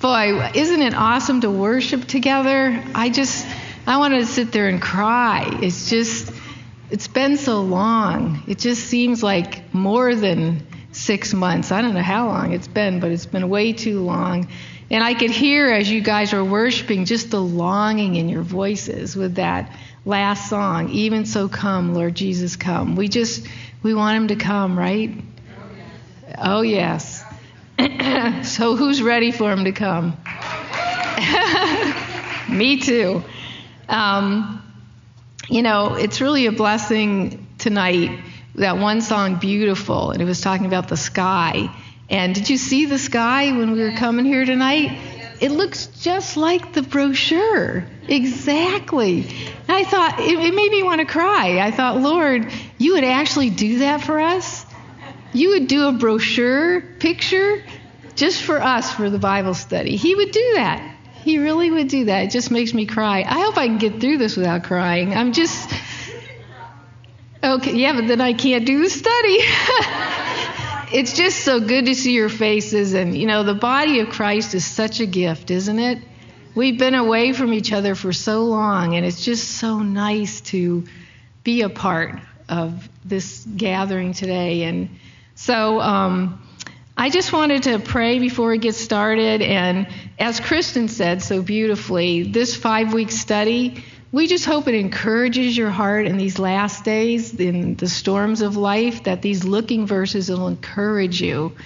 Boy, isn't it awesome to worship together? I just, I want to sit there and cry. It's just, it's been so long. It just seems like more than six months. I don't know how long it's been, but it's been way too long. And I could hear as you guys were worshiping just the longing in your voices with that last song, Even So Come, Lord Jesus, Come. We just, we want him to come, right? Oh, yes. so who's ready for him to come? Me too. Um, you know, it's really a blessing tonight. That one song, Beautiful, and it was talking about the sky. And did you see the sky when we were coming here tonight? It looks just like the brochure. Exactly. And I thought, it, it made me want to cry. I thought, Lord, you would actually do that for us? You would do a brochure picture just for us for the Bible study. He would do that. He really would do that. It just makes me cry. I hope I can get through this without crying. I'm just. Okay, yeah, but then I can't do the study. it's just so good to see your faces. And, you know, the body of Christ is such a gift, isn't it? We've been away from each other for so long, and it's just so nice to be a part of this gathering today. And so, um, I just wanted to pray before we get started. And as Kristen said so beautifully, this five week study, we just hope it encourages your heart in these last days, in the storms of life, that these looking verses will encourage you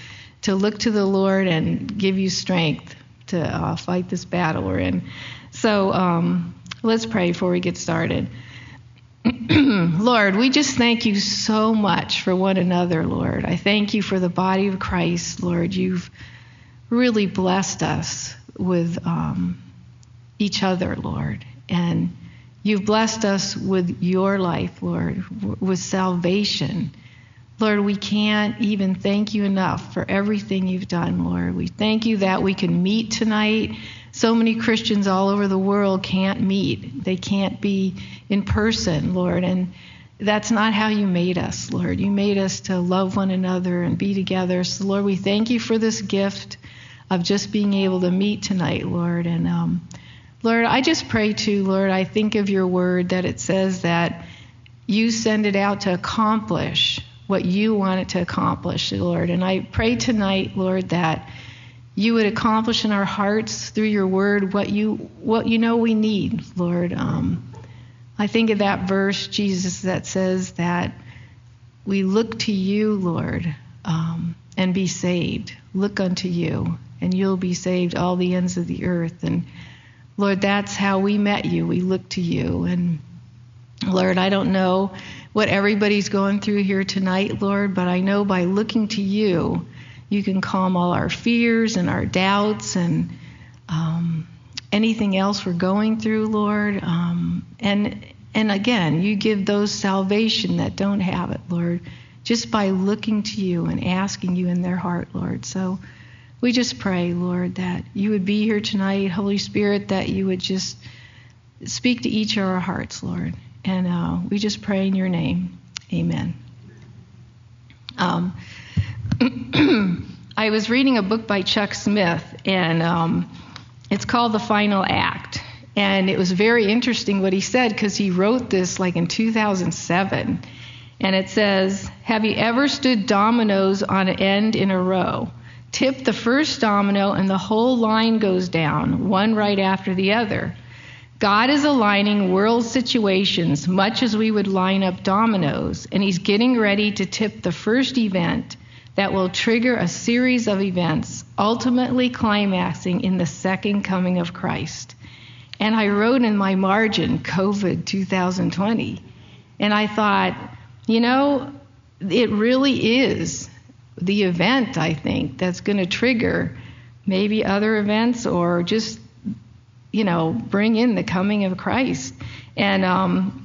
to look to the Lord and give you strength to uh, fight this battle we're in. So um, let's pray before we get started. Lord, we just thank you so much for one another, Lord. I thank you for the body of Christ, Lord. You've really blessed us with um, each other, Lord. And you've blessed us with your life, Lord, with salvation. Lord, we can't even thank you enough for everything you've done, Lord. We thank you that we can meet tonight so many Christians all over the world can't meet. They can't be in person, Lord. And that's not how you made us, Lord. You made us to love one another and be together. So, Lord, we thank you for this gift of just being able to meet tonight, Lord. And, um, Lord, I just pray too, Lord, I think of your word that it says that you send it out to accomplish what you want it to accomplish, Lord. And I pray tonight, Lord, that you would accomplish in our hearts through your word what you what you know we need, Lord. Um, I think of that verse, Jesus, that says that we look to you, Lord, um, and be saved. Look unto you, and you'll be saved, all the ends of the earth. And Lord, that's how we met you. We look to you. And Lord, I don't know what everybody's going through here tonight, Lord, but I know by looking to you, you can calm all our fears and our doubts and um, anything else we're going through, Lord. Um, and and again, you give those salvation that don't have it, Lord, just by looking to you and asking you in their heart, Lord. So we just pray, Lord, that you would be here tonight, Holy Spirit, that you would just speak to each of our hearts, Lord. And uh, we just pray in your name. Amen. Um, I was reading a book by Chuck Smith, and um, it's called The Final Act. And it was very interesting what he said because he wrote this like in 2007. And it says, Have you ever stood dominoes on end in a row? Tip the first domino, and the whole line goes down, one right after the other. God is aligning world situations much as we would line up dominoes, and He's getting ready to tip the first event that will trigger a series of events, ultimately climaxing in the second coming of Christ. And I wrote in my margin, COVID 2020. And I thought, you know, it really is the event, I think, that's going to trigger maybe other events or just, you know, bring in the coming of Christ. And um,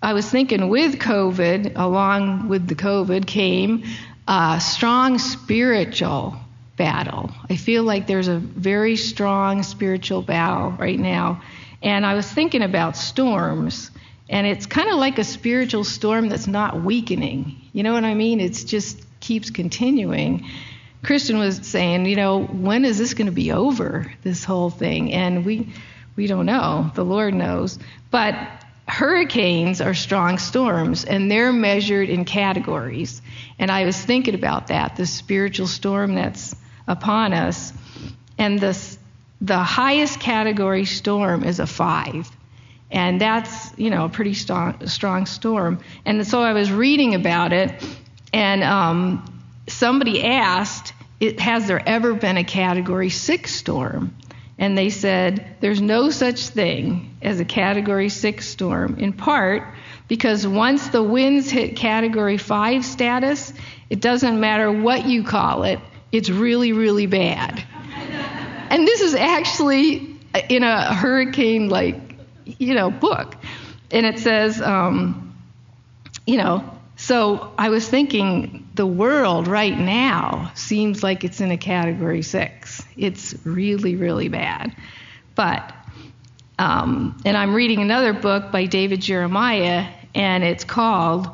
I was thinking with COVID, along with the COVID came a strong spiritual battle. I feel like there's a very strong spiritual battle right now. And I was thinking about storms, and it's kind of like a spiritual storm that's not weakening. You know what I mean? It just keeps continuing. Christian was saying, you know, when is this going to be over, this whole thing? And we, we don't know. The Lord knows. But hurricanes are strong storms, and they're measured in categories. And I was thinking about that, the spiritual storm that's upon us. And the, highest category storm is a five. And that's, you know, a pretty strong, strong storm. And so I was reading about it, and um, somebody asked, Has there ever been a category six storm? And they said, There's no such thing as a category six storm, in part because once the winds hit category five status, it doesn't matter what you call it, it's really, really bad. and this is actually in a hurricane like, you know, book. And it says, um, you know, so I was thinking the world right now seems like it's in a category six. It's really, really bad. But, um, and I'm reading another book by David Jeremiah, and it's called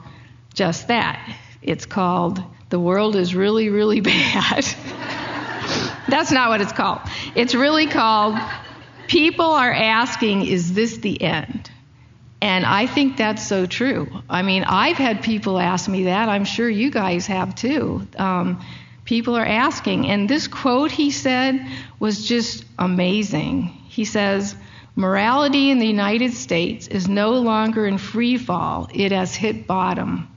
just that. It's called The World is Really, Really Bad. That's not what it's called. It's really called People Are Asking, Is This the End? And I think that's so true. I mean, I've had people ask me that. I'm sure you guys have too. Um, people are asking. And this quote he said was just amazing. He says, Morality in the United States is no longer in free fall, it has hit bottom.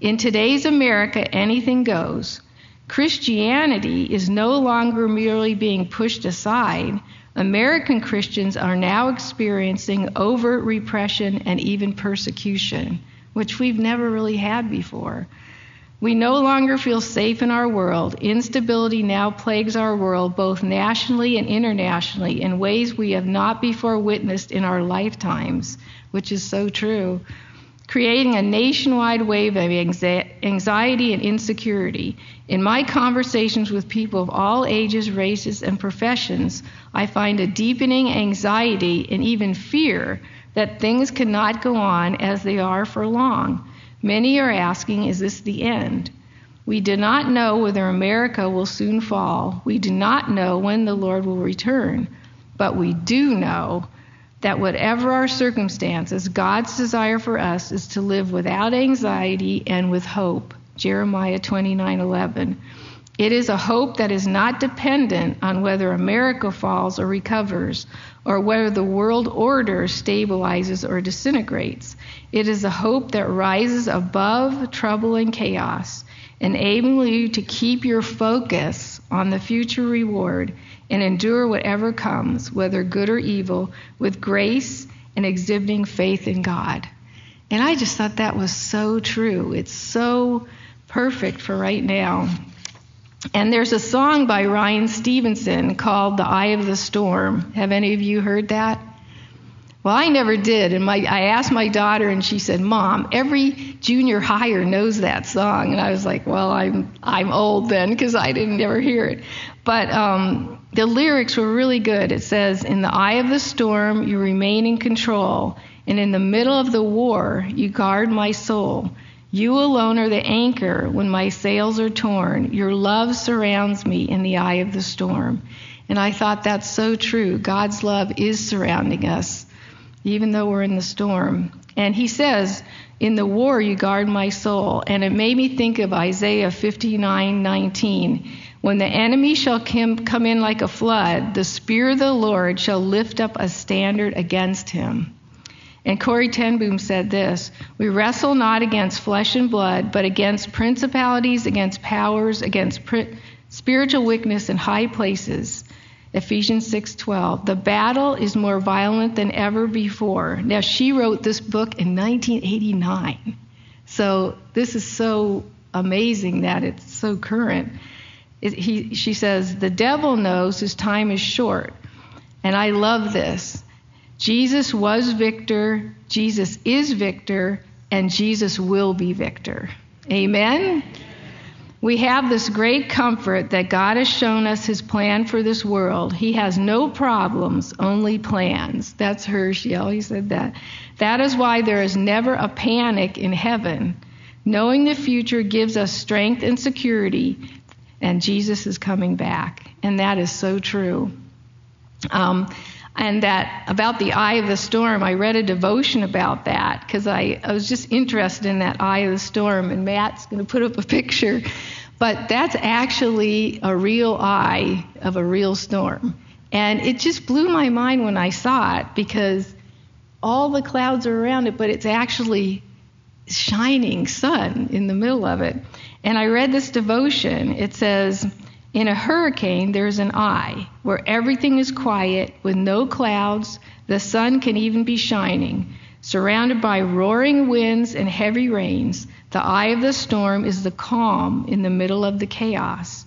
In today's America, anything goes. Christianity is no longer merely being pushed aside, American Christians are now experiencing overt repression and even persecution, which we've never really had before. We no longer feel safe in our world. Instability now plagues our world, both nationally and internationally, in ways we have not before witnessed in our lifetimes, which is so true creating a nationwide wave of anxiety and insecurity. In my conversations with people of all ages, races, and professions, I find a deepening anxiety and even fear that things cannot go on as they are for long. Many are asking, is this the end? We do not know whether America will soon fall. We do not know when the Lord will return. But we do know that whatever our circumstances, God's desire for us is to live without anxiety and with hope. Jeremiah 29:11. It is a hope that is not dependent on whether America falls or recovers, or whether the world order stabilizes or disintegrates. It is a hope that rises above trouble and chaos, enabling you to keep your focus on the future reward and endure whatever comes, whether good or evil, with grace and exhibiting faith in God. And I just thought that was so true. It's so perfect for right now. And there's a song by Ryan Stevenson called The Eye of the Storm. Have any of you heard that? Well, I never did. And my, I asked my daughter, and she said, Mom, every junior higher knows that song. And I was like, Well, I'm, I'm old then because I didn't ever hear it. But um, the lyrics were really good. It says, In the eye of the storm, you remain in control. And in the middle of the war, you guard my soul. You alone are the anchor when my sails are torn. Your love surrounds me in the eye of the storm. And I thought that's so true. God's love is surrounding us even though we're in the storm. And he says, In the war you guard my soul. And it made me think of Isaiah 59:19. When the enemy shall come in like a flood, the Spirit of the Lord shall lift up a standard against him. And Corrie ten Boom said this We wrestle not against flesh and blood, but against principalities, against powers, against spiritual wickedness in high places. Ephesians 6:12. The battle is more violent than ever before. Now she wrote this book in 1989. So this is so amazing that it's so current. It, he, she says, The devil knows his time is short. And I love this. Jesus was victor, Jesus is victor, and Jesus will be victor. Amen? We have this great comfort that God has shown us his plan for this world. He has no problems, only plans. That's her. She always said that. That is why there is never a panic in heaven. Knowing the future gives us strength and security, and Jesus is coming back. And that is so true. Um, and that about the eye of the storm, I read a devotion about that because I, I was just interested in that eye of the storm. And Matt's going to put up a picture. But that's actually a real eye of a real storm. And it just blew my mind when I saw it because all the clouds are around it, but it's actually shining sun in the middle of it. And I read this devotion. It says, In a hurricane, there's an eye where everything is quiet with no clouds, the sun can even be shining. Surrounded by roaring winds and heavy rains, the eye of the storm is the calm in the middle of the chaos.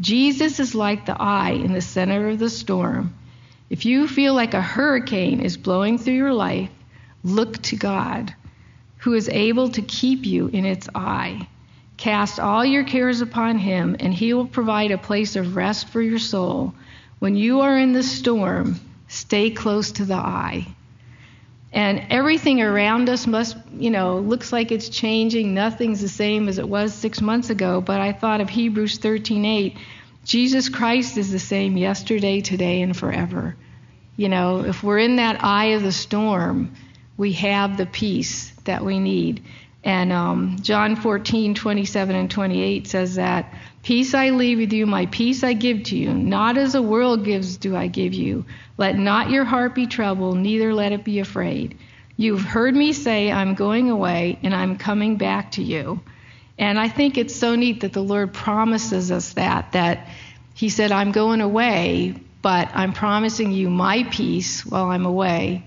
Jesus is like the eye in the center of the storm. If you feel like a hurricane is blowing through your life, look to God, who is able to keep you in its eye. Cast all your cares upon him, and he will provide a place of rest for your soul. When you are in the storm, stay close to the eye. And everything around us must, you know, looks like it's changing. Nothing's the same as it was six months ago. But I thought of Hebrews 13:8. Jesus Christ is the same yesterday, today, and forever. You know, if we're in that eye of the storm, we have the peace that we need. And um, John 14, 27 and 28 says that, Peace I leave with you, my peace I give to you. Not as the world gives do I give you. Let not your heart be troubled, neither let it be afraid. You've heard me say, I'm going away and I'm coming back to you. And I think it's so neat that the Lord promises us that, that He said, I'm going away, but I'm promising you my peace while I'm away.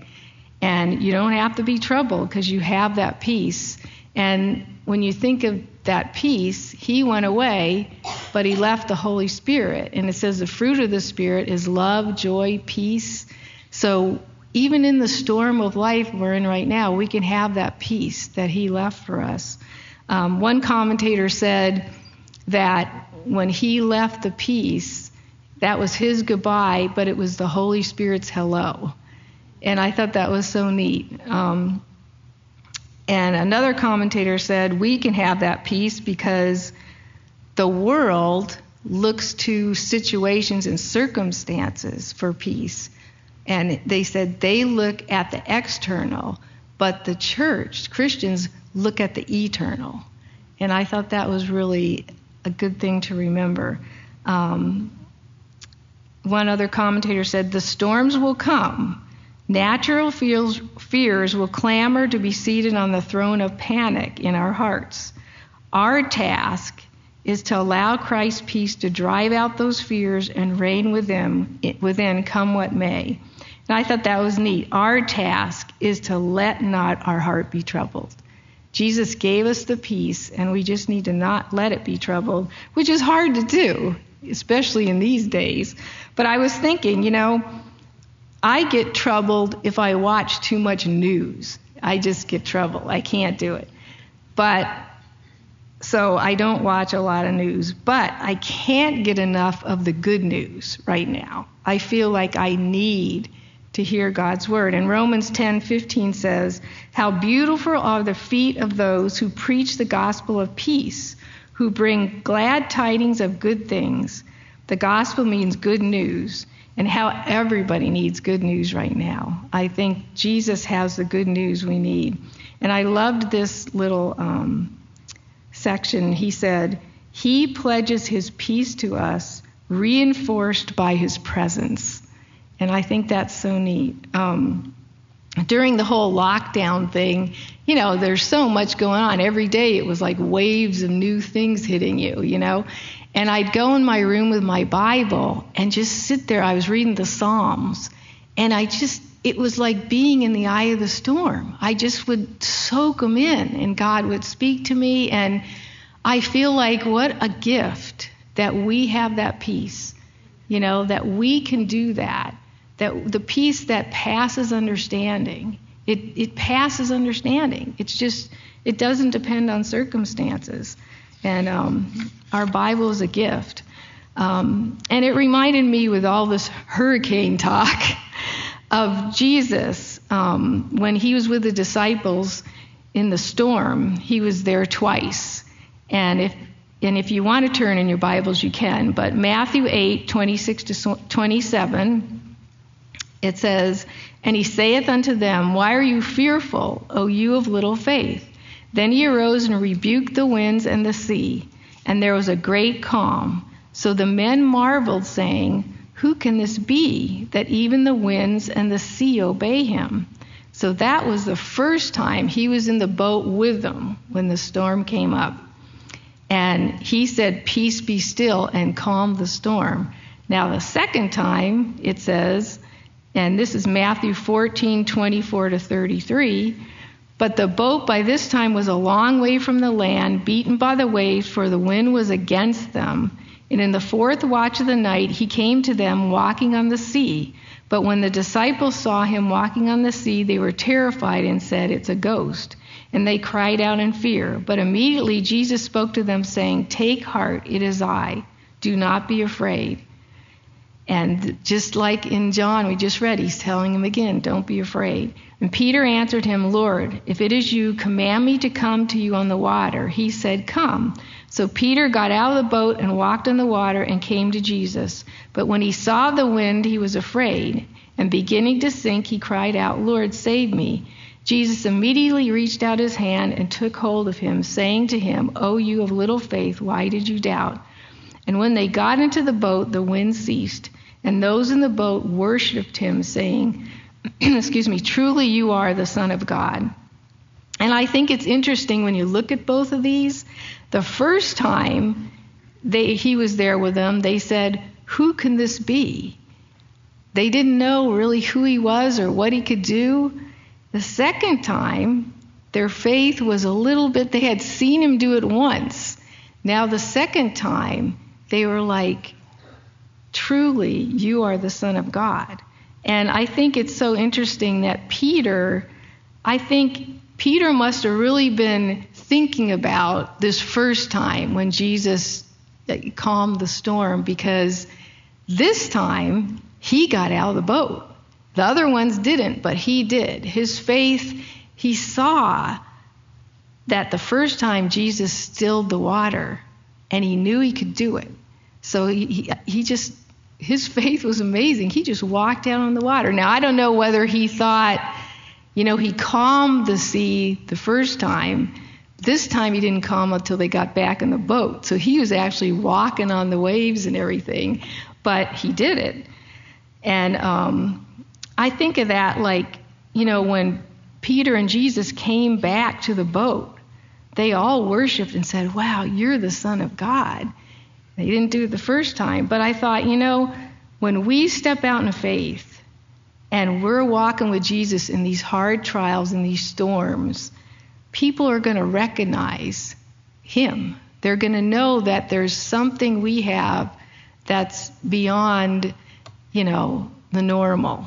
And you don't have to be troubled because you have that peace. And when you think of that peace, he went away, but he left the Holy Spirit. And it says the fruit of the Spirit is love, joy, peace. So even in the storm of life we're in right now, we can have that peace that he left for us. Um, one commentator said that when he left the peace, that was his goodbye, but it was the Holy Spirit's hello. And I thought that was so neat. Um, and another commentator said, We can have that peace because the world looks to situations and circumstances for peace. And they said they look at the external, but the church, Christians, look at the eternal. And I thought that was really a good thing to remember. Um, one other commentator said, The storms will come Natural feels, fears will clamor to be seated on the throne of panic in our hearts. Our task is to allow Christ's peace to drive out those fears and reign within, within come what may. And I thought that was neat. Our task is to let not our heart be troubled. Jesus gave us the peace, and we just need to not let it be troubled, which is hard to do, especially in these days. But I was thinking, you know, I get troubled if I watch too much news. I just get troubled. I can't do it. But so I don't watch a lot of news, but I can't get enough of the good news right now. I feel like I need to hear God's word. And Romans 10:15 says, "How beautiful are the feet of those who preach the gospel of peace, who bring glad tidings of good things." The gospel means good news and how everybody needs good news right now. I think Jesus has the good news we need. And I loved this little um, section. He said, He pledges His peace to us, reinforced by His presence. And I think that's so neat. Um, during the whole lockdown thing, you know, there's so much going on. Every day it was like waves of new things hitting you, you know. And I'd go in my room with my Bible and just sit there. I was reading the Psalms. And I just, it was like being in the eye of the storm. I just would soak them in, and God would speak to me. And I feel like what a gift that we have that peace, you know, that we can do that, that the peace that passes understanding. It, it passes understanding. It's just, it doesn't depend on circumstances. And um, our Bible is a gift. Um, and it reminded me with all this hurricane talk of Jesus um, when he was with the disciples in the storm. He was there twice. And if and if you want to turn in your Bibles, you can. But Matthew 8, 26 to 27, it says, And he saith unto them, Why are you fearful, O you of little faith? Then he arose and rebuked the winds and the sea, and there was a great calm. So the men marveled, saying, Who can this be, that even the winds and the sea obey him? So that was the first time he was in the boat with them when the storm came up. And he said, Peace be still, and calmed the storm. Now, the second time, it says, and this is Matthew 14, 24 to 33. But the boat by this time was a long way from the land, beaten by the waves, for the wind was against them. And in the fourth watch of the night, he came to them walking on the sea. But when the disciples saw him walking on the sea, they were terrified and said, It's a ghost and they cried out in fear. But immediately Jesus spoke to them, saying, Take heart, it is I. Do not be afraid. And just like in John, we just read, he's telling him again, Don't be afraid. And Peter answered him, Lord, if it is you, command me to come to you on the water. He said, Come. So Peter got out of the boat and walked on the water and came to Jesus. But when he saw the wind, he was afraid. And beginning to sink, he cried out, Lord, save me. Jesus immediately reached out his hand and took hold of him, saying to him, O oh, you of little faith, why did you doubt? And when they got into the boat, the wind ceased, and those in the boat worshipped him, saying, Excuse me, truly you are the Son of God. And I think it's interesting when you look at both of these. The first time they, he was there with them, they said, Who can this be? They didn't know really who he was or what he could do. The second time, their faith was a little bit, they had seen him do it once. Now, the second time, they were like, truly, you are the Son of God. And I think it's so interesting that Peter, I think Peter must have really been thinking about this first time when Jesus uh, calmed the storm because this time he got out of the boat. The other ones didn't, but he did. His faith, he saw that the first time Jesus stilled the water and he knew he could do it. So he, he, he just, his faith was amazing. He just walked out on the water. Now, I don't know whether he thought, you know, he calmed the sea the first time. This time he didn't calm until they got back in the boat. So he was actually walking on the waves and everything, but he did it. And um, I think of that like, you know, when Peter and Jesus came back to the boat, they all worshiped and said, Wow, you're the Son of God. They didn't do it the first time, but I thought, you know, when we step out in faith and we're walking with Jesus in these hard trials and these storms, people are going to recognize Him. They're going to know that there's something we have that's beyond, you know, the normal.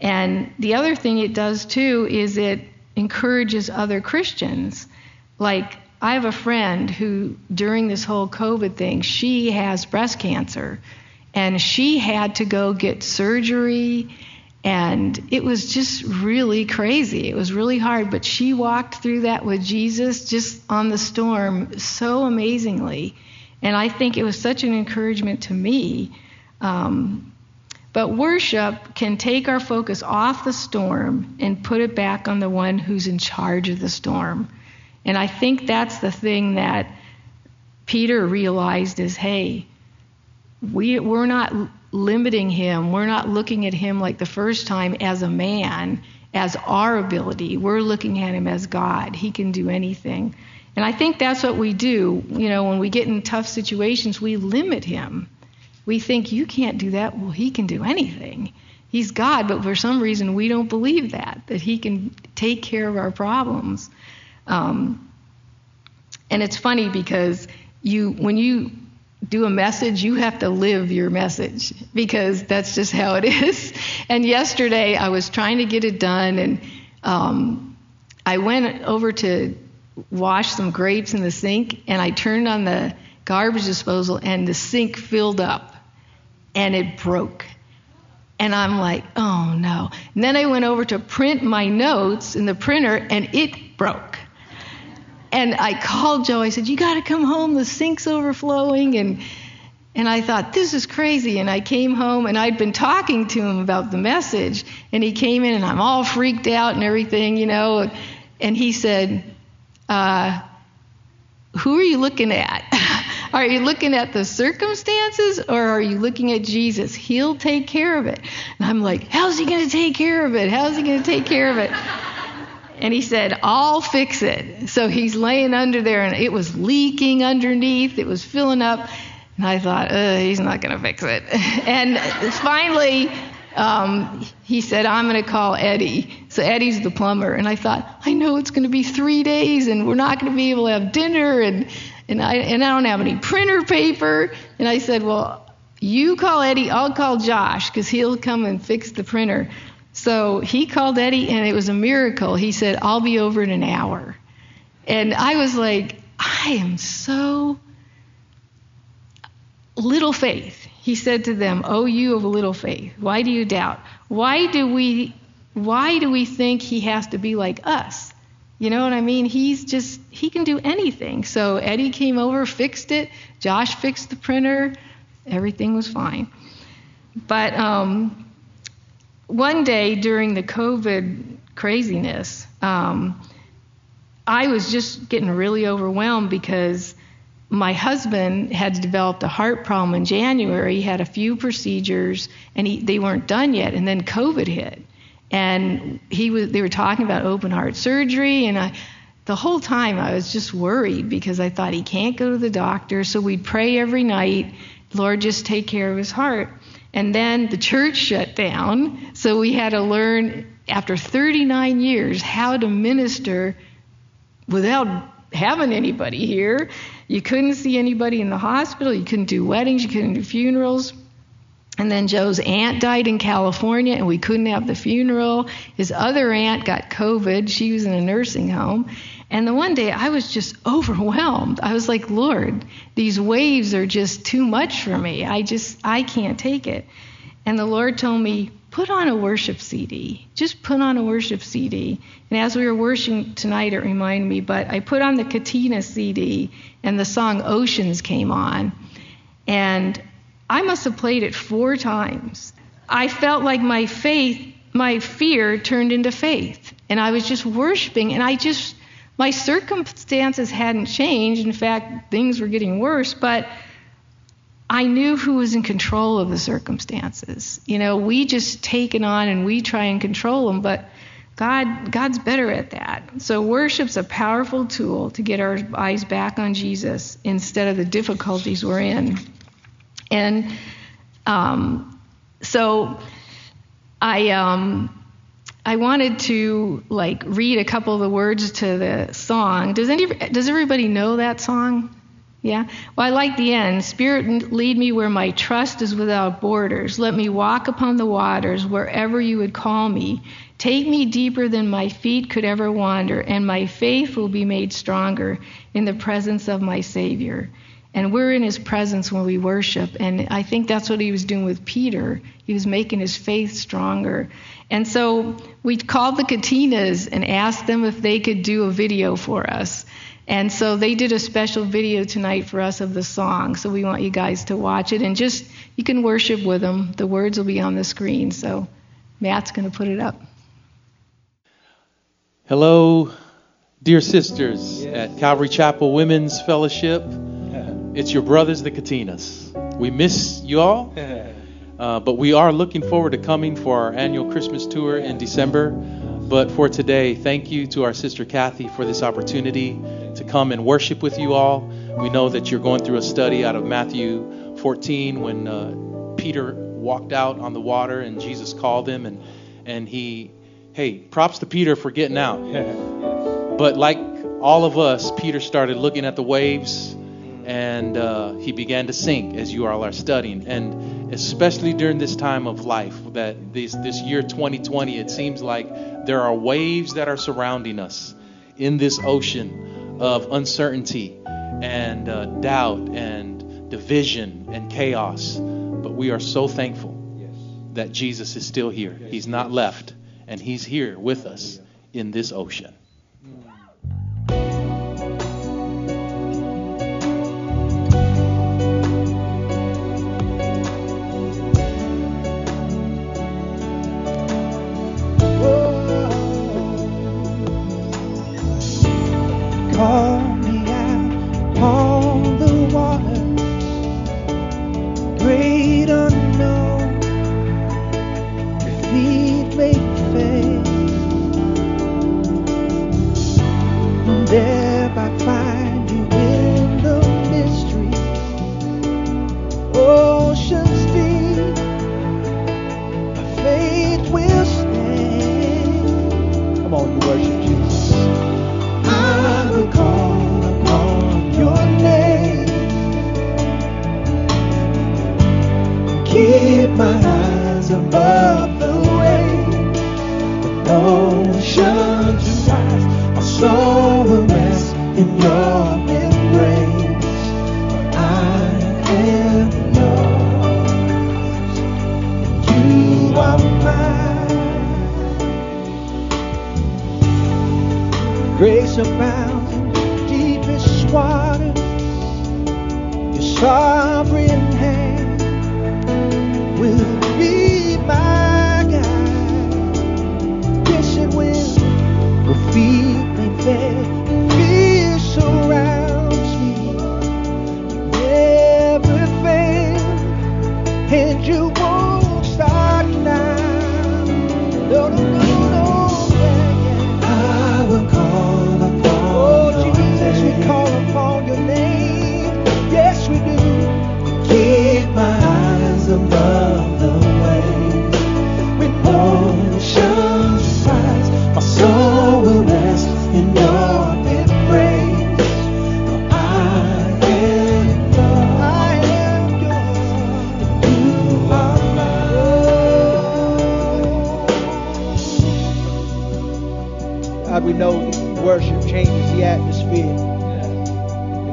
And the other thing it does too is it encourages other Christians. Like, I have a friend who, during this whole COVID thing, she has breast cancer and she had to go get surgery. And it was just really crazy. It was really hard, but she walked through that with Jesus just on the storm so amazingly. And I think it was such an encouragement to me um, but worship can take our focus off the storm and put it back on the one who's in charge of the storm. And I think that's the thing that Peter realized is hey, we, we're not limiting him. We're not looking at him like the first time as a man, as our ability. We're looking at him as God. He can do anything. And I think that's what we do. You know, when we get in tough situations, we limit him we think you can't do that. Well, he can do anything. He's God, but for some reason we don't believe that, that he can take care of our problems. Um, and it's funny because you, when you do a message, you have to live your message because that's just how it is. And yesterday I was trying to get it done, and um, I went over to wash some grapes in the sink, and I turned on the garbage disposal, and the sink filled up and it broke. And I'm like, oh no. And then I went over to print my notes in the printer, and it broke. And I called Joe. I said, "You got to come home. The sink's overflowing." And and I thought, this is crazy. And I came home and I'd been talking to him about the message. And he came in and I'm all freaked out and everything, you know. And he said, uh, Who are you looking at? are you looking at the circumstances or are you looking at Jesus? He'll take care of it. And I'm like, How's he going to take care of it? How's he going to take care of it? And he said, I'll fix it. So he's laying under there and it was leaking underneath, it was filling up. And I thought, he's not going to fix it. and finally, um, he said, I'm going to call Eddie. So Eddie's the plumber. And I thought, I know it's going to be three days and we're not going to be able to have dinner and, and, I, and I don't have any printer paper. And I said, Well, you call Eddie, I'll call Josh because he'll come and fix the printer. So he called Eddie and it was a miracle. He said, I'll be over in an hour. And I was like, I am so little faith. He said to them, "O you of little faith, why do you doubt? Why do we why do we think he has to be like us? You know what I mean? He's just he can do anything." So Eddie came over, fixed it. Josh fixed the printer. Everything was fine. But um, one day during the COVID craziness, um, I was just getting really overwhelmed because my husband had developed a heart problem in January. He had a few procedures, and he, they weren't done yet. And then COVID hit, and he was. They were talking about open heart surgery, and I, the whole time I was just worried because I thought he can't go to the doctor. So we'd pray every night, Lord, just take care of his heart. And then the church shut down, so we had to learn after 39 years how to minister without having anybody here. You couldn't see anybody in the hospital. You couldn't do weddings. You couldn't do funerals. And then Joe's aunt died in California, and we couldn't have the funeral. His other aunt got COVID. She was in a nursing home. And the one day I was just overwhelmed. I was like, Lord, these waves are just too much for me. I just, I can't take it. And the Lord told me, put on a worship CD. Just put on a worship CD. And as we were worshiping tonight, it reminded me, but I put on the Katina CD, and the song Oceans came on. And I must have played it four times. I felt like my faith, my fear turned into faith. And I was just worshiping, and I just, my circumstances hadn't changed. In fact, things were getting worse, but I knew who was in control of the circumstances. You know, we just take it on and we try and control them, but God, God's better at that. So worship's a powerful tool to get our eyes back on Jesus instead of the difficulties we're in. And um, so I um, I wanted to like read a couple of the words to the song. Does any does everybody know that song? Yeah? Well, I like the end. Spirit, lead me where my trust is without borders. Let me walk upon the waters wherever you would call me. Take me deeper than my feet could ever wander, and my faith will be made stronger in the presence of my Savior. And we're in his presence when we worship. And I think that's what he was doing with Peter. He was making his faith stronger. And so we called the Katinas and asked them if they could do a video for us. And so they did a special video tonight for us of the song. So we want you guys to watch it and just, you can worship with them. The words will be on the screen. So Matt's going to put it up. Hello, dear sisters at Calvary Chapel Women's Fellowship. It's your brothers, the Katinas. We miss you all, uh, but we are looking forward to coming for our annual Christmas tour in December. But for today, thank you to our sister Kathy for this opportunity to come and worship with you all. We know that you're going through a study out of Matthew 14 when uh, Peter walked out on the water and Jesus called him and and he hey, props to Peter for getting out. but like all of us, Peter started looking at the waves and uh, he began to sink as you all are studying. And especially during this time of life, that this, this year 2020, it seems like there are waves that are surrounding us in this ocean of uncertainty and uh, doubt and division and chaos. But we are so thankful that Jesus is still here. He's not left, and He's here with us in this ocean. Grace abounds in deepest waters. Your sovereign hand will be my guide.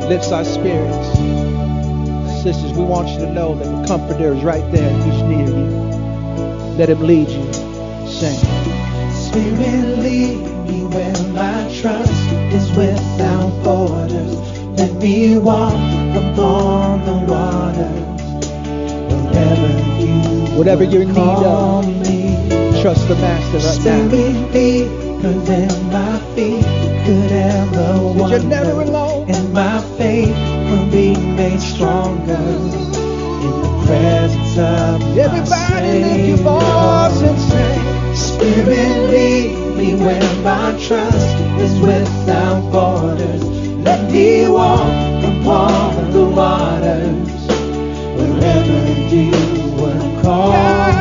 Lifts our spirits. Sisters, we want you to know that the Comforter is right there. He's near you. Let him lead you. Sing. Spirit, lead me where my trust is without borders. Let me walk upon the waters. Wherever you Whatever your need uh, of, me. trust the Master right now. Spirit deeper than my feet could ever wander. you're never alone. And my faith will be made stronger in the presence of Everybody lift your voice and sing. Spirit lead me where my trust is without borders. Let me walk upon the waters wherever you would call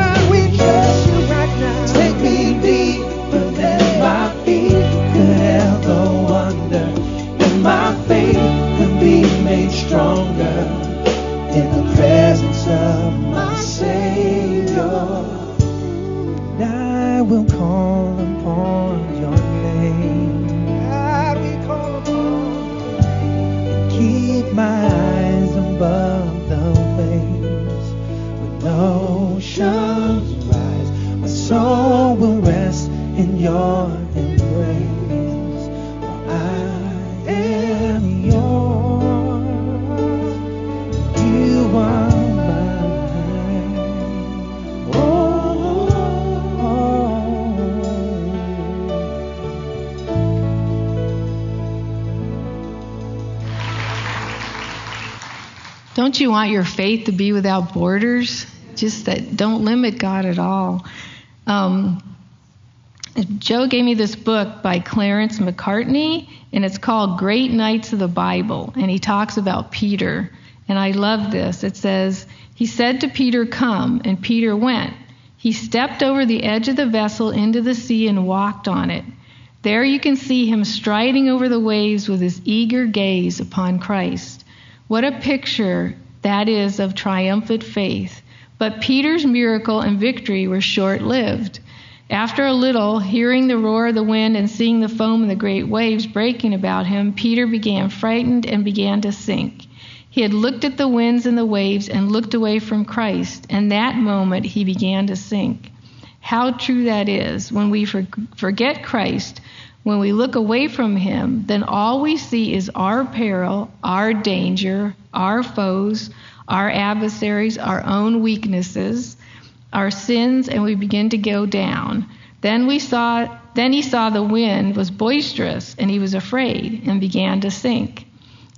You want your faith to be without borders? Just that don't limit God at all. Um, Joe gave me this book by Clarence Macartney, and it's called Great Nights of the Bible. And he talks about Peter. And I love this. It says, He said to Peter, Come, and Peter went. He stepped over the edge of the vessel into the sea and walked on it. There you can see him striding over the waves with his eager gaze upon Christ. What a picture that is of triumphant faith. But Peter's miracle and victory were short lived. After a little, hearing the roar of the wind and seeing the foam and the great waves breaking about him, Peter began frightened and began to sink. He had looked at the winds and the waves and looked away from Christ, and that moment he began to sink. How true that is. When we forget Christ, when we look away from him, then all we see is our peril, our danger, our foes, our adversaries, our own weaknesses, our sins, and we begin to go down. Then we saw then he saw the wind was boisterous, and he was afraid and began to sink.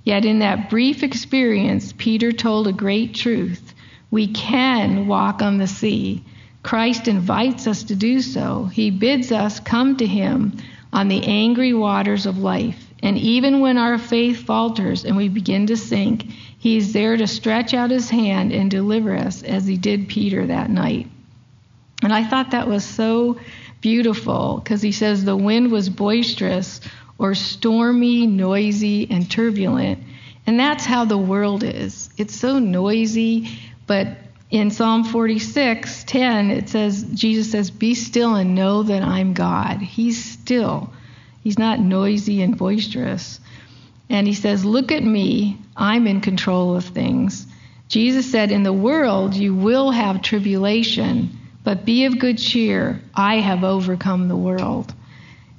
Yet in that brief experience, Peter told a great truth. We can walk on the sea. Christ invites us to do so. He bids us come to him on the angry waters of life. And even when our faith falters and we begin to sink, he is there to stretch out his hand and deliver us as he did Peter that night. And I thought that was so beautiful because he says the wind was boisterous or stormy, noisy, and turbulent. And that's how the world is. It's so noisy, but in Psalm 46, 10, it says, Jesus says, Be still and know that I'm God. He's still. He's not noisy and boisterous. And he says, Look at me. I'm in control of things. Jesus said, In the world you will have tribulation, but be of good cheer. I have overcome the world.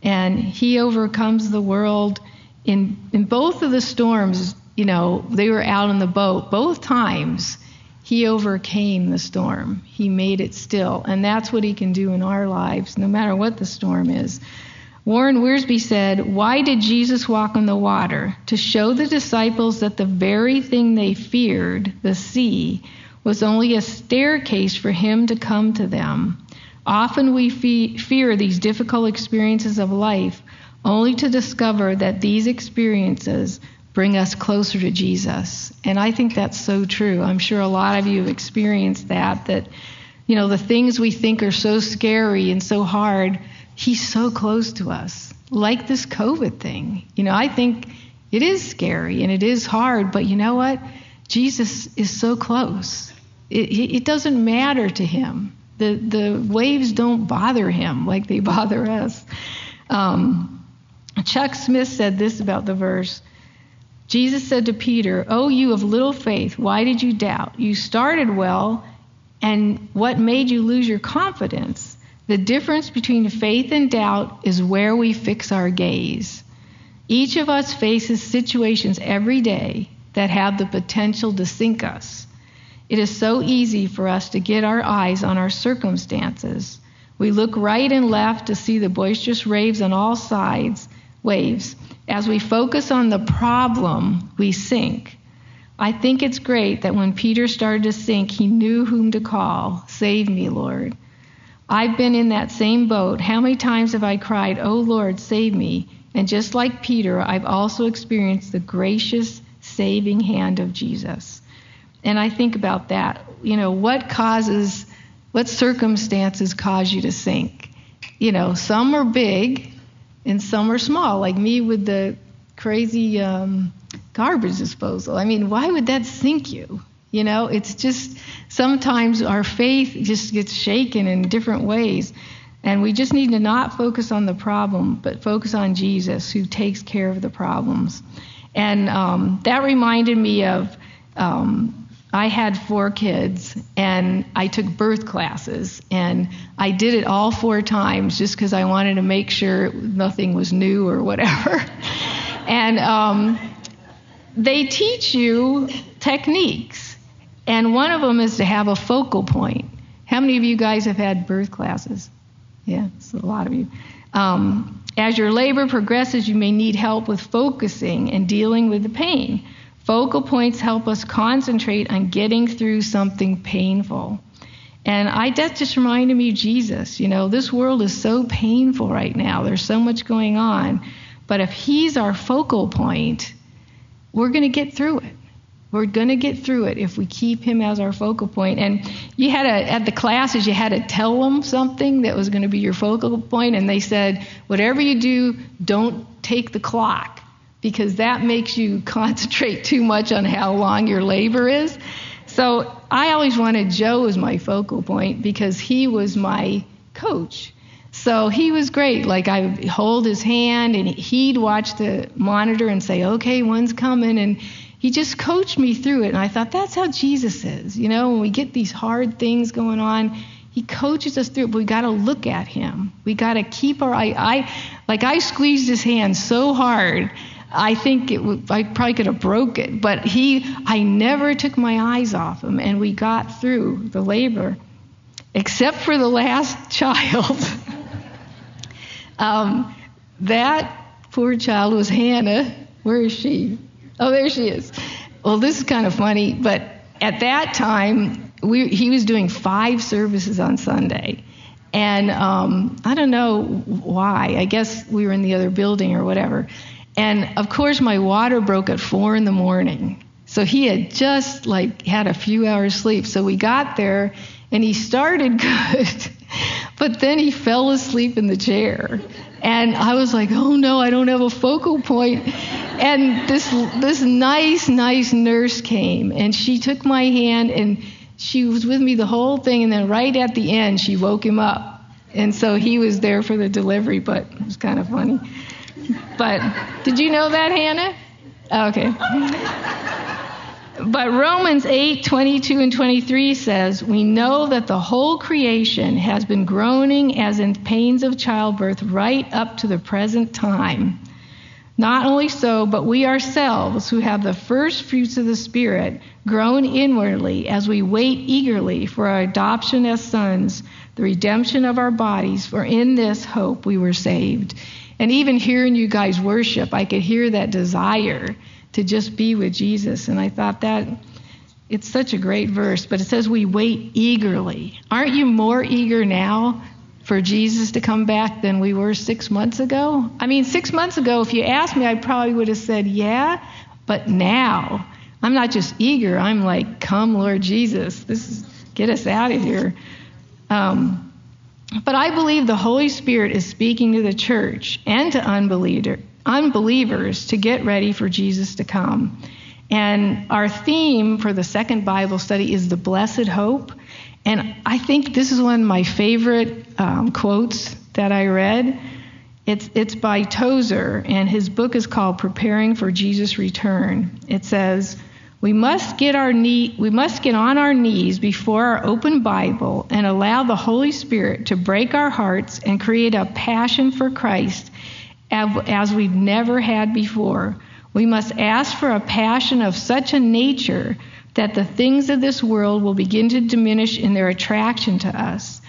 And he overcomes the world in, in both of the storms. You know, they were out on the boat both times he overcame the storm. He made it still. And that's what he can do in our lives, no matter what the storm is. Warren Wiersbe said, Why did Jesus walk on the water? To show the disciples that the very thing they feared, the sea, was only a staircase for him to come to them. Often we fe- fear these difficult experiences of life only to discover that these experiences bring us closer to Jesus. And I think that's so true. I'm sure a lot of you have experienced that, that, you know, the things we think are so scary and so hard, He's so close to us. Like this COVID thing. You know, I think it is scary and it is hard, but you know what? Jesus is so close. It, it doesn't matter to Him. The, the waves don't bother Him like they bother us. Um, Chuck Smith said this about the verse. Jesus said to Peter, Oh, you of little faith, why did you doubt? You started well, and what made you lose your confidence? The difference between faith and doubt is where we fix our gaze. Each of us faces situations every day that have the potential to sink us. It is so easy for us to get our eyes on our circumstances. We look right and left to see the boisterous waves on all sides, waves. As we focus on the problem, we sink. I think it's great that when Peter started to sink, he knew whom to call. Save me, Lord. I've been in that same boat. How many times have I cried, Oh Lord, save me? And just like Peter, I've also experienced the gracious, saving hand of Jesus. And I think about that. You know, what causes, what circumstances cause you to sink? You know, some are big, and some are small, like me with the crazy um, garbage disposal. I mean, why would that sink you? You know, it's just sometimes our faith just gets shaken in different ways. And we just need to not focus on the problem, but focus on Jesus who takes care of the problems. And um, that reminded me of um, I had four kids and I took birth classes and I did it all four times just because I wanted to make sure nothing was new or whatever. and um, they teach you techniques, and one of them is to have a focal point. How many of you guys have had birth classes? Yeah, it's a lot of you. Um, as your labor progresses, you may need help with focusing and dealing with the pain. Focal points help us concentrate on getting through something painful. And I that just reminded me of Jesus. You know, this world is so painful right now. There's so much going on. But if he's our focal point, we're going to get through it. We're going to get through it if we keep him as our focal point. And you had at the classes, you had to tell them something that was going to be your focal point, and they said, whatever you do, don't take the clock because that makes you concentrate too much on how long your labor is. So I always wanted Joe as my focal point because he was my coach. So he was great. Like I would hold his hand and he'd watch the monitor and say, okay, one's coming. And he just coached me through it. And I thought, that's how Jesus is. You know, when we get these hard things going on, he coaches us through it, but we got to look at him. We got to keep our eye. I, like I squeezed his hand so hard I think it w- I probably could have broke it, but he, I never took my eyes off him, and we got through the labor, except for the last child. um, that poor child was Hannah. Where is she? Oh, there she is. Well, this is kind of funny, but at that time, we, he was doing five services on Sunday. And um, I don't know why. I guess we were in the other building or whatever. And of course, my water broke at four in the morning. So he had just like had a few hours sleep. So we got there and he started good, but then he fell asleep in the chair. And I was like, oh no, I don't have a focal point. And this this nice, nice nurse came and she took my hand and she was with me the whole thing. And then right at the end, she woke him up. And so he was there for the delivery, but it was kind of funny. But did you know that, Hannah? Oh, okay. But Romans 8, 22 and 23 says, We know that the whole creation has been groaning as in pains of childbirth right up to the present time. Not only so, but we ourselves, who have the first fruits of the Spirit, groan inwardly as we wait eagerly for our adoption as sons, the redemption of our bodies, for in this hope we were saved. And even hearing you guys worship, I could hear that desire to just be with Jesus. And I thought that it's such a great verse, but it says we wait eagerly. Aren't you more eager now for Jesus to come back than we were six months ago? I mean, six months ago, if you asked me, I probably would have said, yeah, but now I'm not just eager, I'm like, come, Lord Jesus, this is, get us out of here. Um, but I believe the Holy Spirit is speaking to the church and to unbeliever, unbelievers to get ready for Jesus to come. And our theme for the second Bible study is the blessed hope. And I think this is one of my favorite um, quotes that I read. It's, it's by Tozer, and his book is called Preparing for Jesus' Return. It says, we must get our knee, we must get on our knees before our open Bible and allow the Holy Spirit to break our hearts and create a passion for Christ as we've never had before. We must ask for a passion of such a nature that the things of this world will begin to diminish in their attraction to us.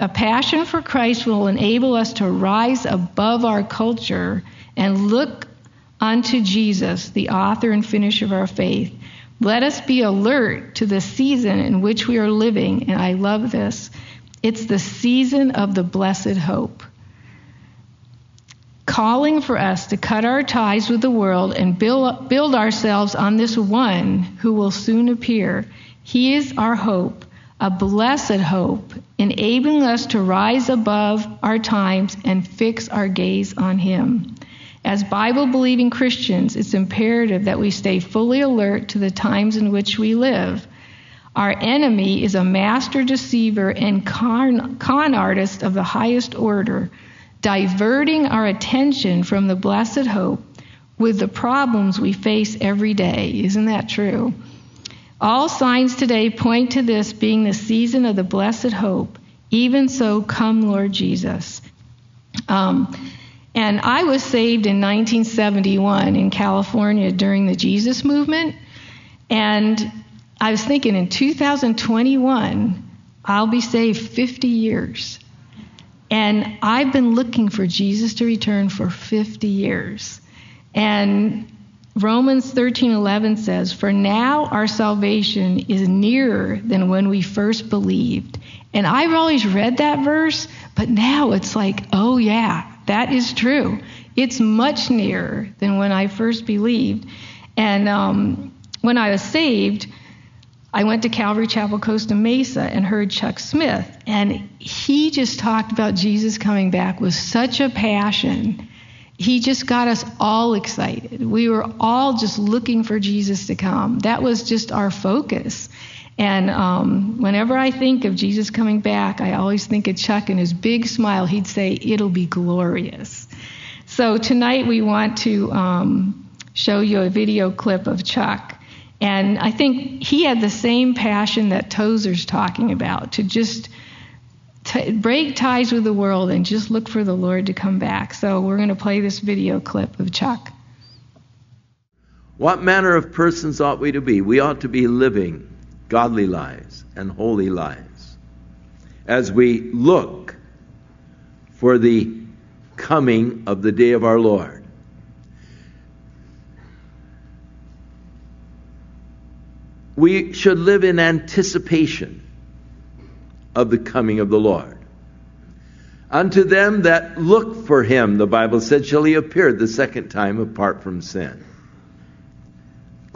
A passion for Christ will enable us to rise above our culture and look unto Jesus, the author and finisher of our faith. Let us be alert to the season in which we are living, and I love this. It's the season of the blessed hope calling for us to cut our ties with the world and build, build ourselves on this one who will soon appear. He is our hope, a blessed hope, enabling us to rise above our times and fix our gaze on Him. As Bible believing Christians, it's imperative that we stay fully alert to the times in which we live. Our enemy is a master deceiver and con, con artist of the highest order diverting our attention from the blessed hope with the problems we face every day. Isn't that true? All signs today point to this being the season of the blessed hope. Even so, come, Lord Jesus. Um, and I was saved in 1971 in California during the Jesus movement. And I was thinking in 2021, I'll be saved 50 years. And I've been looking for Jesus to return for 50 years. And Romans 13:11 says, "For now our salvation is nearer than when we first believed." And I've always read that verse, but now it's like, "Oh yeah, that is true. It's much nearer than when I first believed." And um, when I was saved, I went to Calvary Chapel Costa Mesa and heard Chuck Smith, and he just talked about Jesus coming back with such a passion. He just got us all excited. We were all just looking for Jesus to come. That was just our focus. And um, whenever I think of Jesus coming back, I always think of Chuck and his big smile. He'd say, It'll be glorious. So tonight we want to um, show you a video clip of Chuck. And I think he had the same passion that Tozer's talking about to just t- break ties with the world and just look for the Lord to come back. So we're going to play this video clip of Chuck. What manner of persons ought we to be? We ought to be living godly lives and holy lives as we look for the coming of the day of our Lord. we should live in anticipation of the coming of the Lord. Unto them that look for him, the Bible said, shall he appear the second time apart from sin.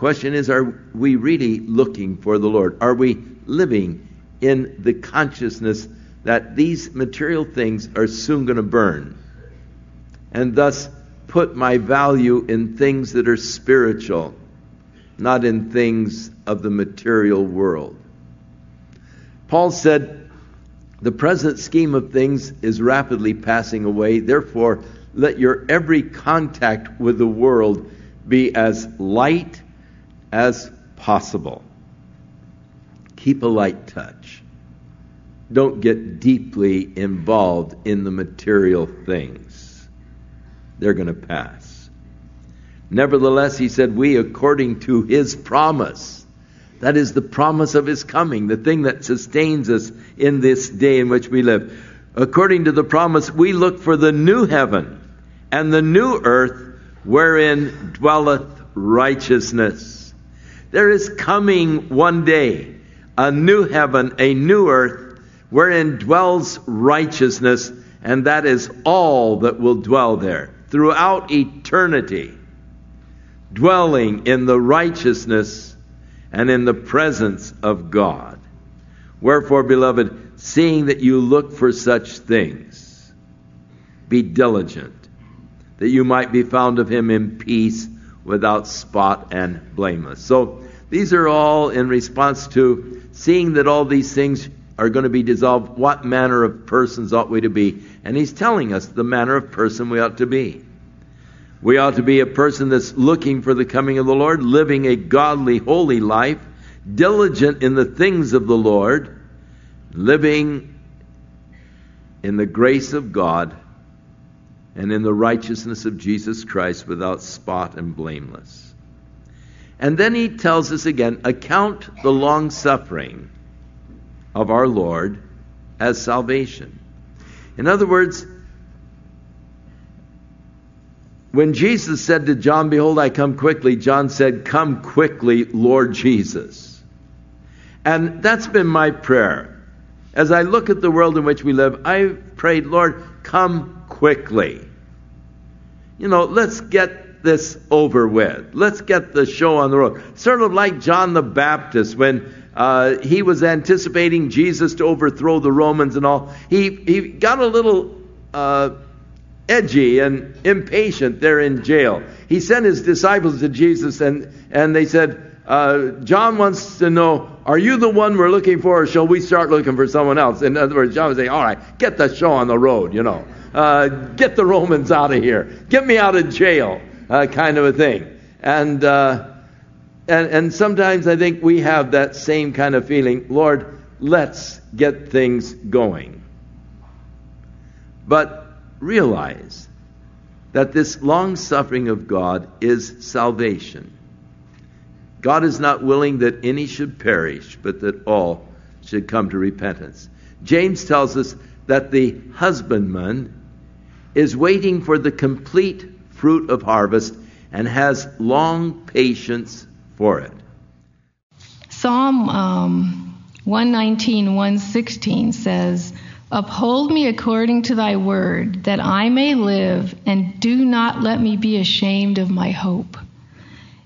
Question is, are we really looking for the Lord? Are we living in the consciousness that these material things are soon going to burn? And thus put my value in things that are spiritual, not in things of the material world. Paul said, The present scheme of things is rapidly passing away. Therefore, let your every contact with the world be as light as possible. Keep a light touch. Don't get deeply involved in the material things. They're going to pass. Nevertheless, he said, We, according to his promise, that is the promise of his coming, the thing that sustains us in this day in which we live. According to the promise, we look for the new heaven and the new earth wherein dwelleth righteousness. There is coming one day a new heaven, a new earth, wherein dwells righteousness, and that is all that will dwell there throughout eternity, dwelling in the righteousness and in the presence of God. Wherefore, beloved, seeing that you look for such things, be diligent, that you might be found of him in peace, without spot and blameless. So, these are all in response to seeing that all these things are going to be dissolved, what manner of persons ought we to be? And he's telling us the manner of person we ought to be. We ought to be a person that's looking for the coming of the Lord, living a godly, holy life, diligent in the things of the Lord, living in the grace of God and in the righteousness of Jesus Christ without spot and blameless. And then he tells us again account the long suffering of our Lord as salvation. In other words, when Jesus said to John, Behold, I come quickly, John said, Come quickly, Lord Jesus. And that's been my prayer. As I look at the world in which we live, I've prayed, Lord, come quickly. You know, let's get this over with. Let's get the show on the road. Sort of like John the Baptist when uh, he was anticipating Jesus to overthrow the Romans and all. He, he got a little uh, edgy and impatient there in jail. He sent his disciples to Jesus and, and they said, uh, John wants to know, are you the one we're looking for or shall we start looking for someone else? In other words, John would say, all right, get the show on the road, you know. Uh, get the Romans out of here. Get me out of jail, uh, kind of a thing. And, uh, and, and sometimes I think we have that same kind of feeling. Lord, let's get things going. But realize that this long suffering of God is salvation. God is not willing that any should perish, but that all should come to repentance. James tells us that the husbandman is waiting for the complete fruit of harvest and has long patience for it. Psalm um, 119, 116 says, Uphold me according to thy word, that I may live, and do not let me be ashamed of my hope.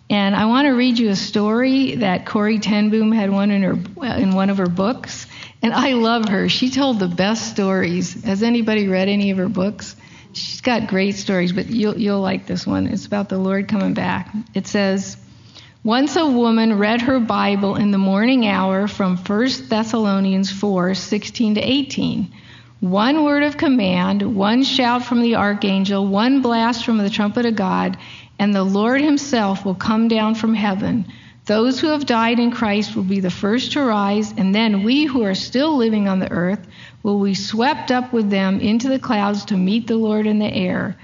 And I want to read you a story that Corrie ten Boom had one in her in one of her books, and I love her. She told the best stories. Has anybody read any of her books? She's got great stories, but you'll you'll like this one. It's about the Lord coming back. It says. Once a woman read her Bible in the morning hour from 1 Thessalonians 4 16 to 18. One word of command, one shout from the archangel, one blast from the trumpet of God, and the Lord Himself will come down from heaven. Those who have died in Christ will be the first to rise, and then we who are still living on the earth will be swept up with them into the clouds to meet the Lord in the air.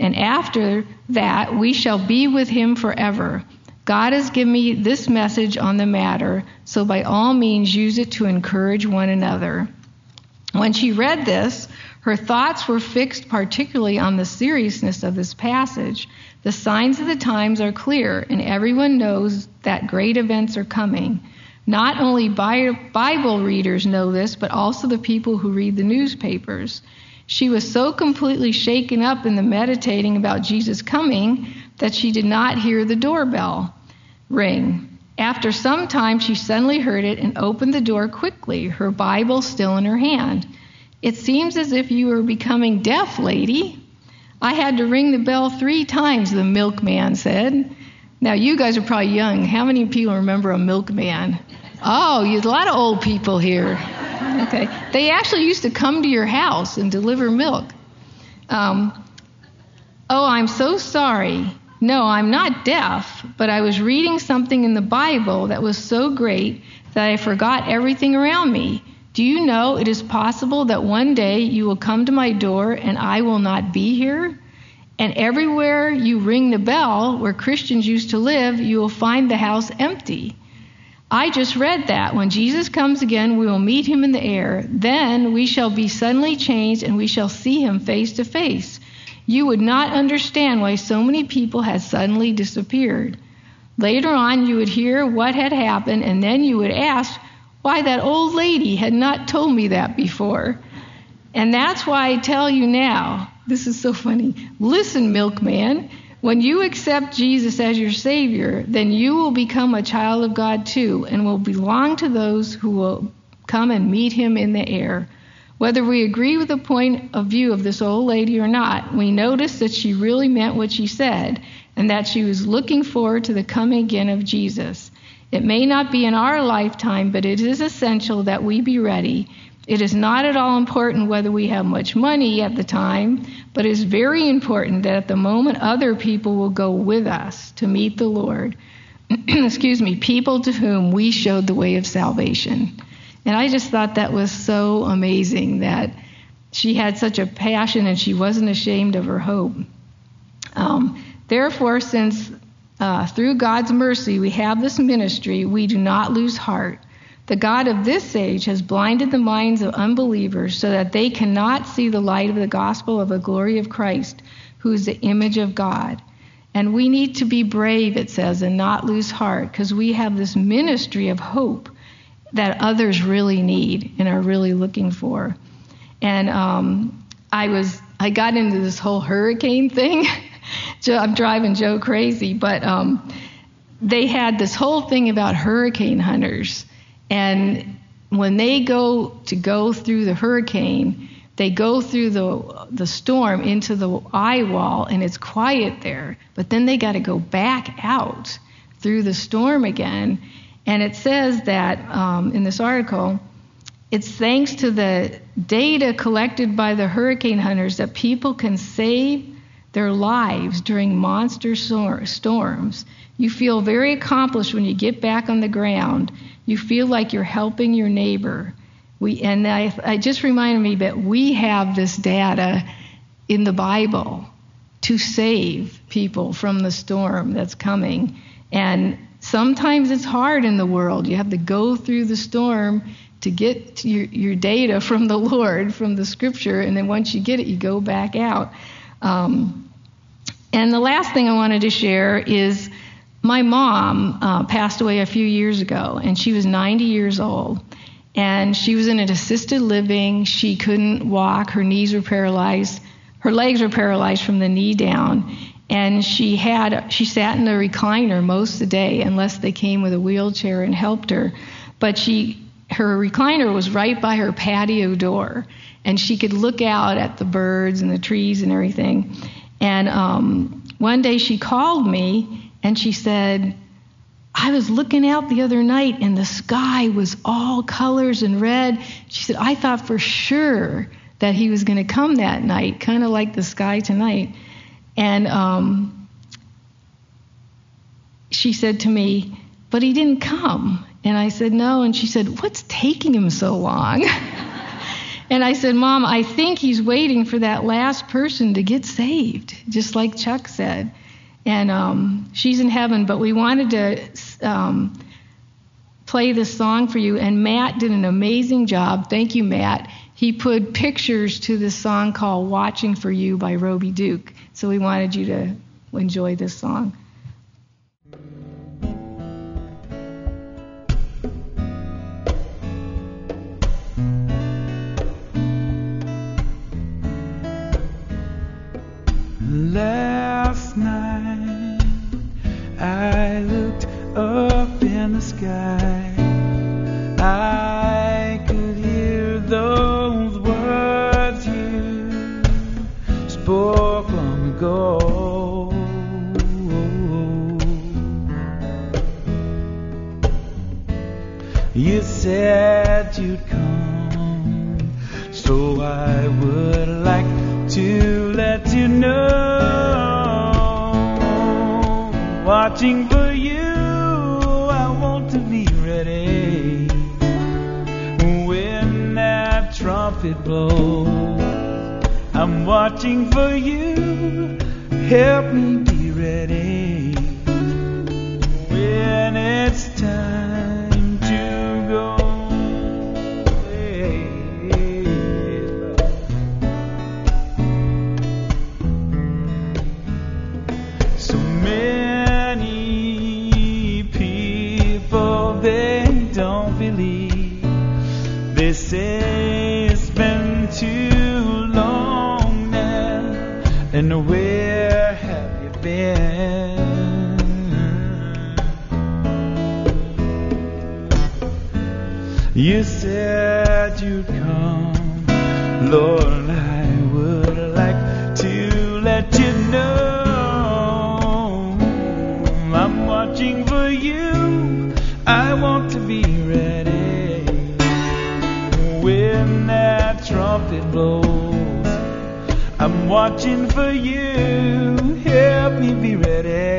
And after that, we shall be with Him forever. God has given me this message on the matter, so by all means use it to encourage one another. When she read this, Her thoughts were fixed particularly on the seriousness of this passage. The signs of the times are clear, and everyone knows that great events are coming. Not only Bible readers know this, but also the people who read the newspapers. She was so completely shaken up in the meditating about Jesus coming that she did not hear the doorbell ring. After some time, she suddenly heard it and opened the door quickly, her Bible still in her hand. It seems as if you were becoming deaf, lady. I had to ring the bell three times, the milkman said. Now, you guys are probably young. How many people remember a milkman? Oh, you a lot of old people here. Okay. They actually used to come to your house and deliver milk. Um, oh, I'm so sorry. No, I'm not deaf, but I was reading something in the Bible that was so great that I forgot everything around me. Do you know it is possible that one day you will come to my door and I will not be here? And everywhere you ring the bell where Christians used to live, you will find the house empty. I just read that. When Jesus comes again, we will meet him in the air. Then we shall be suddenly changed and we shall see him face to face. You would not understand why so many people had suddenly disappeared. Later on, you would hear what had happened, and then you would ask why that old lady had not told me that before. And that's why I tell you now this is so funny. Listen, milkman. When you accept Jesus as your Savior, then you will become a child of God too, and will belong to those who will come and meet Him in the air. Whether we agree with the point of view of this old lady or not, we notice that she really meant what she said, and that she was looking forward to the coming again of Jesus. It may not be in our lifetime, but it is essential that we be ready it is not at all important whether we have much money at the time, but it is very important that at the moment other people will go with us to meet the Lord. Excuse me, people to whom we showed the way of salvation. And I just thought that was so amazing that she had such a passion and she wasn't ashamed of her hope. Um, therefore, since uh, through God's mercy we have this ministry, we do not lose heart. The God of this age has blinded the minds of unbelievers so that they cannot see the light of the gospel of the glory of Christ, who is the image of God. And we need to be brave, it says, and not lose heart, because we have this ministry of hope that others really need and are really looking for. And um, I was, I got into this whole hurricane thing. I'm driving Joe crazy, but um, they had this whole thing about hurricane hunters and when they go to go through the hurricane, they go through the the storm into the eye wall and it's quiet there. But then they got to go back out through the storm again. And it says that um, in this article, it's thanks to the data collected by the hurricane hunters that people can save their lives during monster storms. You feel very accomplished when you get back on the ground you feel like you're helping your neighbor. We, and I, I just reminded me that we have this data in the Bible to save people from the storm that's coming. And sometimes it's hard in the world. You have to go through the storm to get to your, your data from the Lord, from the scripture, and then once you get it, you go back out. Um, and the last thing I wanted to share is my mom uh, passed away a few years ago, and she was 90 years old. And she was in an assisted living. She couldn't walk. Her knees were paralyzed. Her legs were paralyzed from the knee down. And she had she sat in a recliner most of the day, unless they came with a wheelchair and helped her. But she her recliner was right by her patio door, and she could look out at the birds and the trees and everything. And um, one day she called me and she said, I was looking out the other night and the sky was all colors and red. She said, I thought for sure that he was going to come that night, kind of like the sky tonight. And um, she said to me, But he didn't come. And I said, No. And she said, What's taking him so long? and I said, Mom, I think he's waiting for that last person to get saved, just like Chuck said and um, she's in heaven. But we wanted to um, play this song for you, and Matt did an amazing job. Thank you, Matt. he put pictures to this song called Watching for You by Roby Duke. So we wanted you to enjoy this song. Sky. I could hear those words you spoke long ago. You said you'd come, so I would like to let you know. Watching blows. I'm watching for you, help me be ready when it's Lord. I would like to let you know I'm watching for you. I want to be ready when that trumpet blows. I'm watching for you. Help me be ready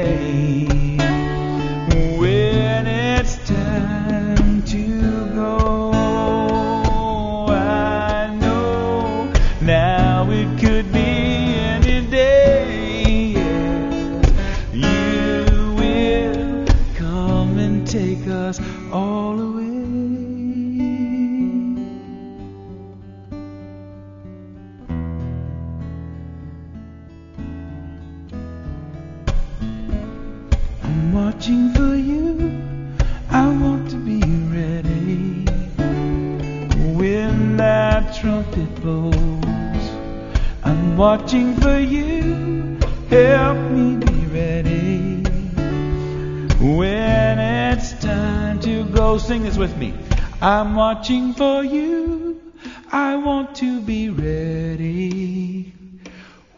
watching for you. Help me be ready when it's time to go. Sing this with me. I'm watching for you. I want to be ready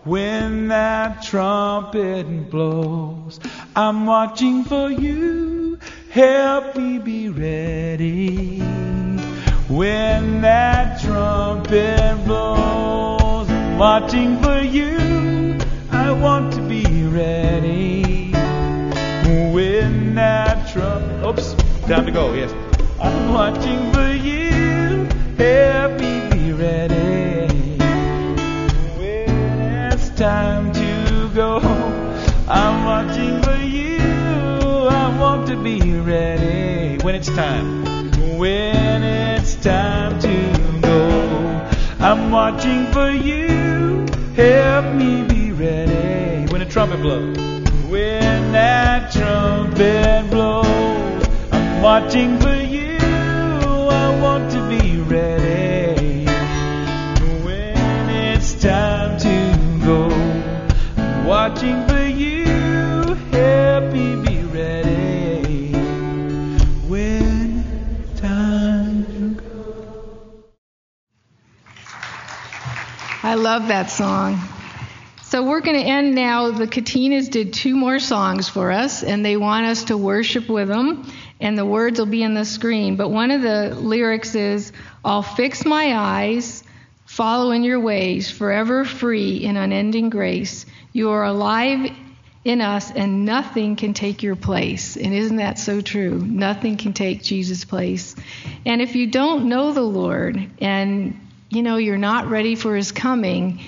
when that trumpet blows. I'm watching for you. Help me be ready when that trumpet blows. I'm watching for you. I want to be ready when that trumpet. Oops, time to go. Yes, I'm watching for you. Help me be ready when it's time to go. I'm watching for you. I want to be ready when it's time. When it's time to. I'm watching for you. Help me be ready when the trumpet blows. When that trumpet blows. I'm watching for you. I want to be ready when it's time to go. I'm watching love that song. So we're going to end now. The Katinas did two more songs for us, and they want us to worship with them. And the words will be on the screen. But one of the lyrics is, "I'll fix my eyes, follow in your ways, forever free in unending grace. You are alive in us, and nothing can take your place." And isn't that so true? Nothing can take Jesus' place. And if you don't know the Lord, and you know you're not ready for His coming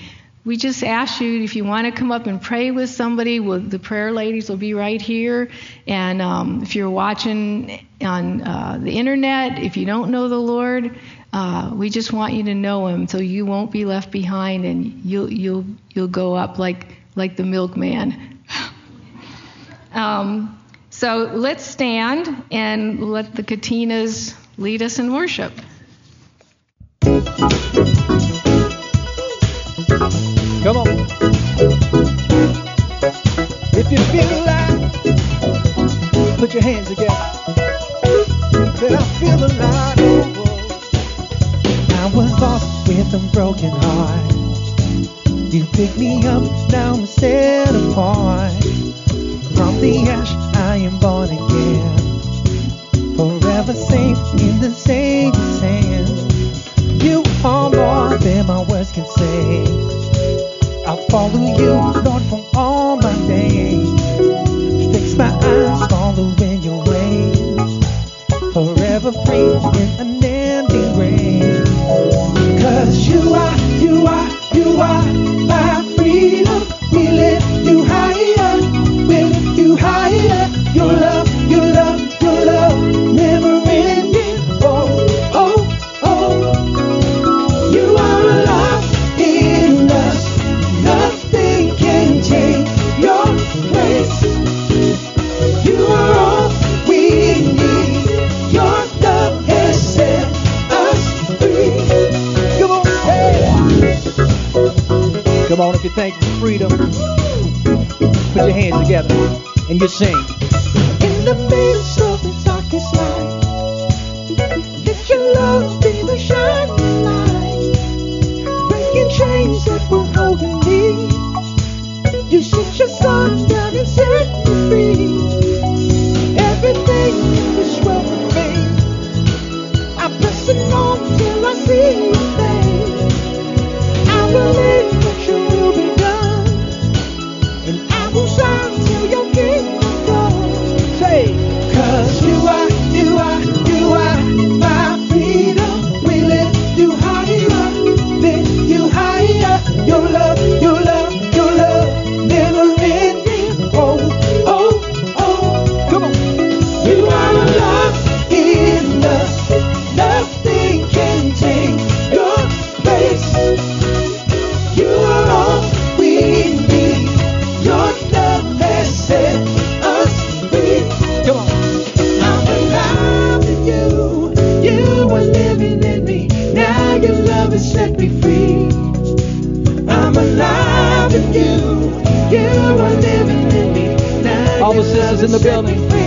we just ask you if you want to come up and pray with somebody, well, the prayer ladies will be right here. And um, if you're watching on uh, the internet, if you don't know the Lord, Uh, we just want you to know him, so you won't be left behind, and you'll you'll you'll go up like like the milkman. um, so let's stand and let the Katinas lead us in worship. If you feel put your hands together. I feel. I was lost with a broken heart. You picked me up, now I'm set apart. From the ash, I am born again. Forever safe in the Savior's hand. You are more than my words can say. I'll follow you, love has set me free. I'm alive in you. You are living in me. Now All the sisters in the building.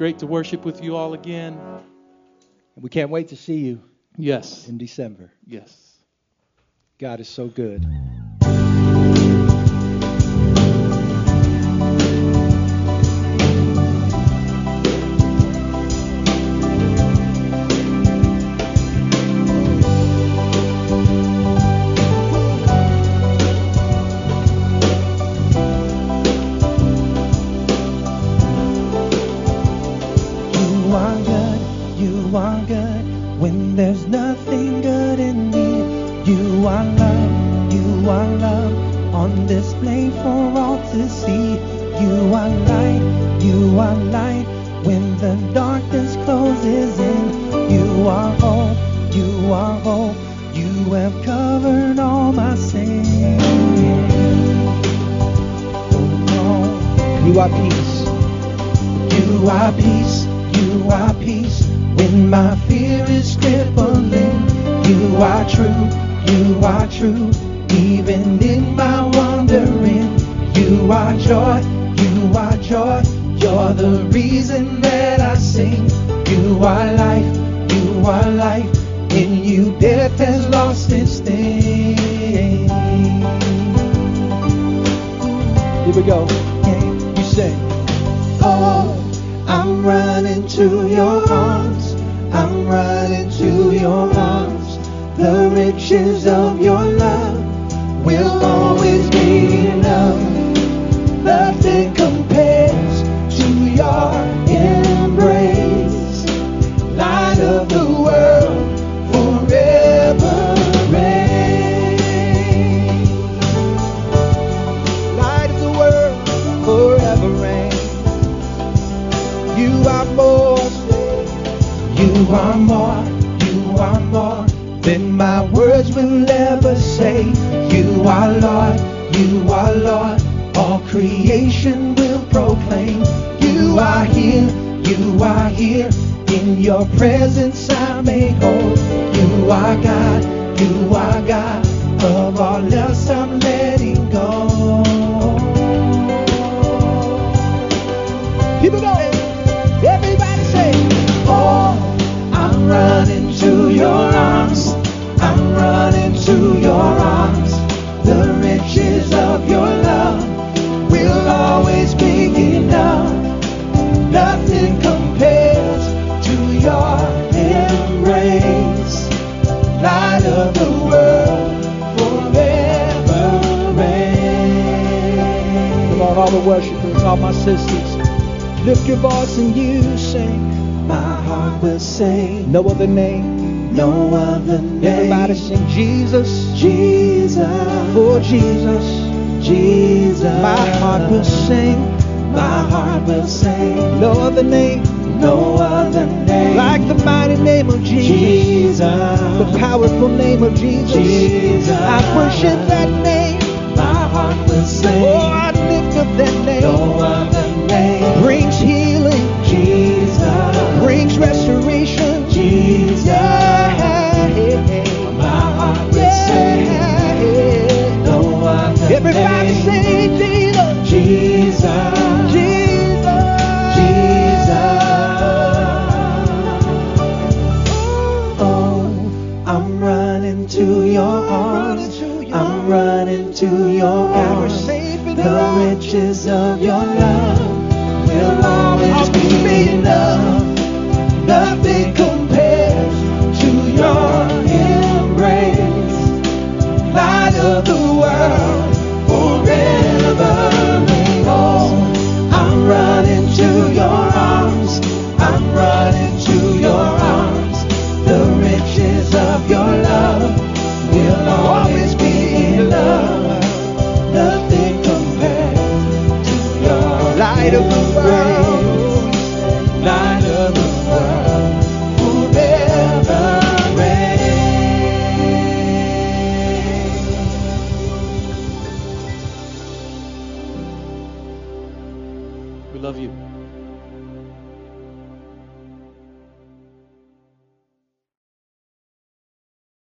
Great to worship with you all again. And we can't wait to see you Yes. in December. Yes. God is so good. covered all my sin. You are peace. You are peace. You are peace. When my fear is crippling, you are true. You are true. Even in my wandering, you are joy. You are joy. You're the reason that I sing. You are life. You are life. In you, death has Here we go. You say, Oh, I'm running to your arms. I'm running to your arms. The riches of your all the worshipers, all my sisters. Lift your voice and you sing. My heart will sing. No other name. No other name. Everybody sing Jesus. Jesus. For Jesus. Jesus. My heart will sing. My heart will sing. No other name. No other name. Like the mighty name of Jesus. Jesus. The powerful name of Jesus. Jesus. I worship that name. My heart will sing. Oh, other than name. No other name. Brings healing. Jesus. Brings restoration. Jesus. My heart will yeah. sing. No other Everybody.